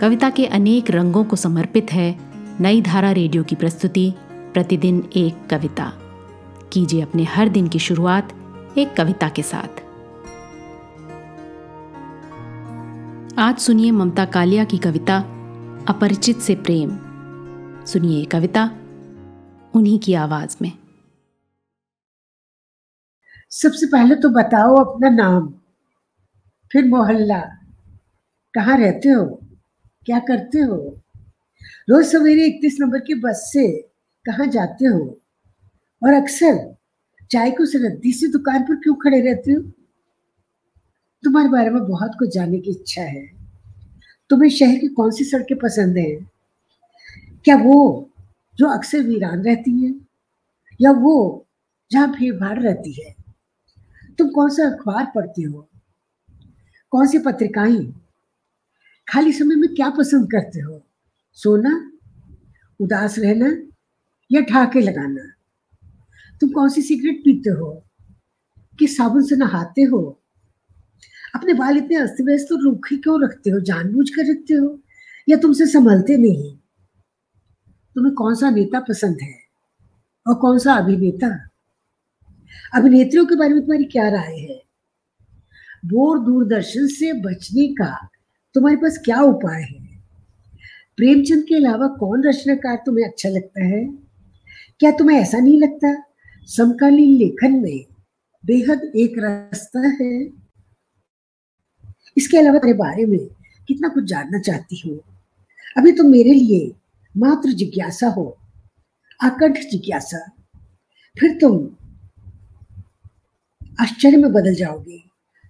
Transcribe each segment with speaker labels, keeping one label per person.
Speaker 1: कविता के अनेक रंगों को समर्पित है नई धारा रेडियो की प्रस्तुति, प्रतिदिन एक कविता। कीजिए अपने हर दिन की शुरुआत एक कविता के साथ। आज सुनिए ममता कालिया की कविता, अपरिचित से प्रेम। सुनिए कविता उन्हीं की आवाज़ में।
Speaker 2: सबसे पहले तो बताओ अपना नाम, फिर मोहल्ला, कहाँ रहते हो? क्या करते हो? रोज सवेरे इकतीस नंबर की बस से कहाँ जाते हो? और अक्सर चाय को रद्दी सी दुकान पर क्यों खड़े रहते हो? तुम्हारे बारे में बहुत कुछ जानने की इच्छा है। तुम्हें शहर की कौन सी सड़कें पसंद है? क्या वो जो अक्सर वीरान रहती है? या वो जहाँ भीड़ भाड़ रहती है? तुम कौन सा अखबार पढ़ते हो? कौन सी पत्रिकाएँ खाली समय में क्या पसंद करते हो? सोना, उदास रहना या ठाके लगाना? तुम कौन सी सिगरेट पीते हो? किस साबुन से नहाते हो? अपने बाल इतने अस्त व्यस्त और रूखे क्यों रखते हो? जानबूझ कर रखते हो? या तुमसे संभलते नहीं? तुम्हें कौन सा नेता पसंद है? और कौन सा अभिनेता? अभिनेत्रियों के बारे में तुम्हारी क्या राय है? बोर दूरदर्शन से बचने का तुम्हारे पास क्या उपाय है? प्रेमचंद के अलावा कौन रचनाकार तुम्हें अच्छा लगता है? क्या तुम्हें ऐसा नहीं लगता? समकालीन लेखन में बेहद एक रास्ता है। इसके अलावा तेरे बारे में कितना कुछ जानना चाहती हूँ। अभी तुम मेरे लिए मात्र जिज्ञासा हो। आकंठ जिज्ञासा। फिर तुम आश्चर्य में बदल जाओगे।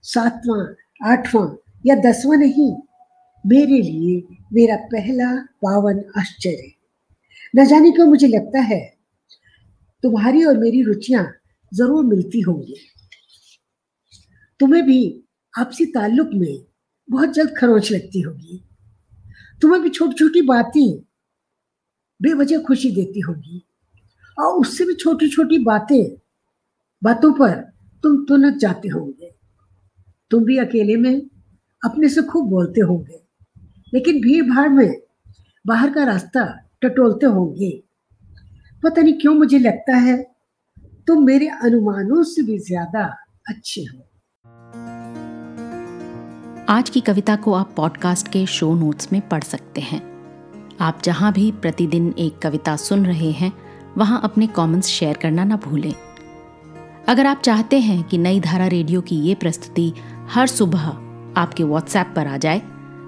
Speaker 2: सातवां, आठवां या दसवां नहीं मेरे लिए मेरा पहला पावन आश्चर्य। न जाने क्यों मुझे लगता है, तुम्हारी और मेरी रुचियाँ ज़रूर मिलती होंगी। तुम्हें भी आपसी ताल्लुक में बहुत जल्द खरोच लगती होगी। तुम्हें भी छोटी छोटी बातें बेवजह खुशी देती होगी। और उससे भी छोटी छोटी बातें, बातों पर तुम तुनक जाते होंगे। तुम भी अकेले में अपने से खूब बोलते होंगे। लेकिन भीड़ भाड़ में बाहर का रास्ता टटोलते होंगे। पता नहीं क्यों मुझे लगता है तुम मेरे अनुमानों से भी ज़्यादा अच्छे हो।
Speaker 1: आज की कविता को आप पॉडकास्ट के शो नोट्स में पढ़ सकते हैं। आप जहाँ भी प्रतिदिन एक कविता सुन रहे हैं, वहाँ अपने कमेंट्स शेयर करना ना भूलें। अगर आप चाहते हैं कि नई धारा रेडियो की ये प्रस्तुति हर सुबह आपके व्हाट्सएप पर आ जाए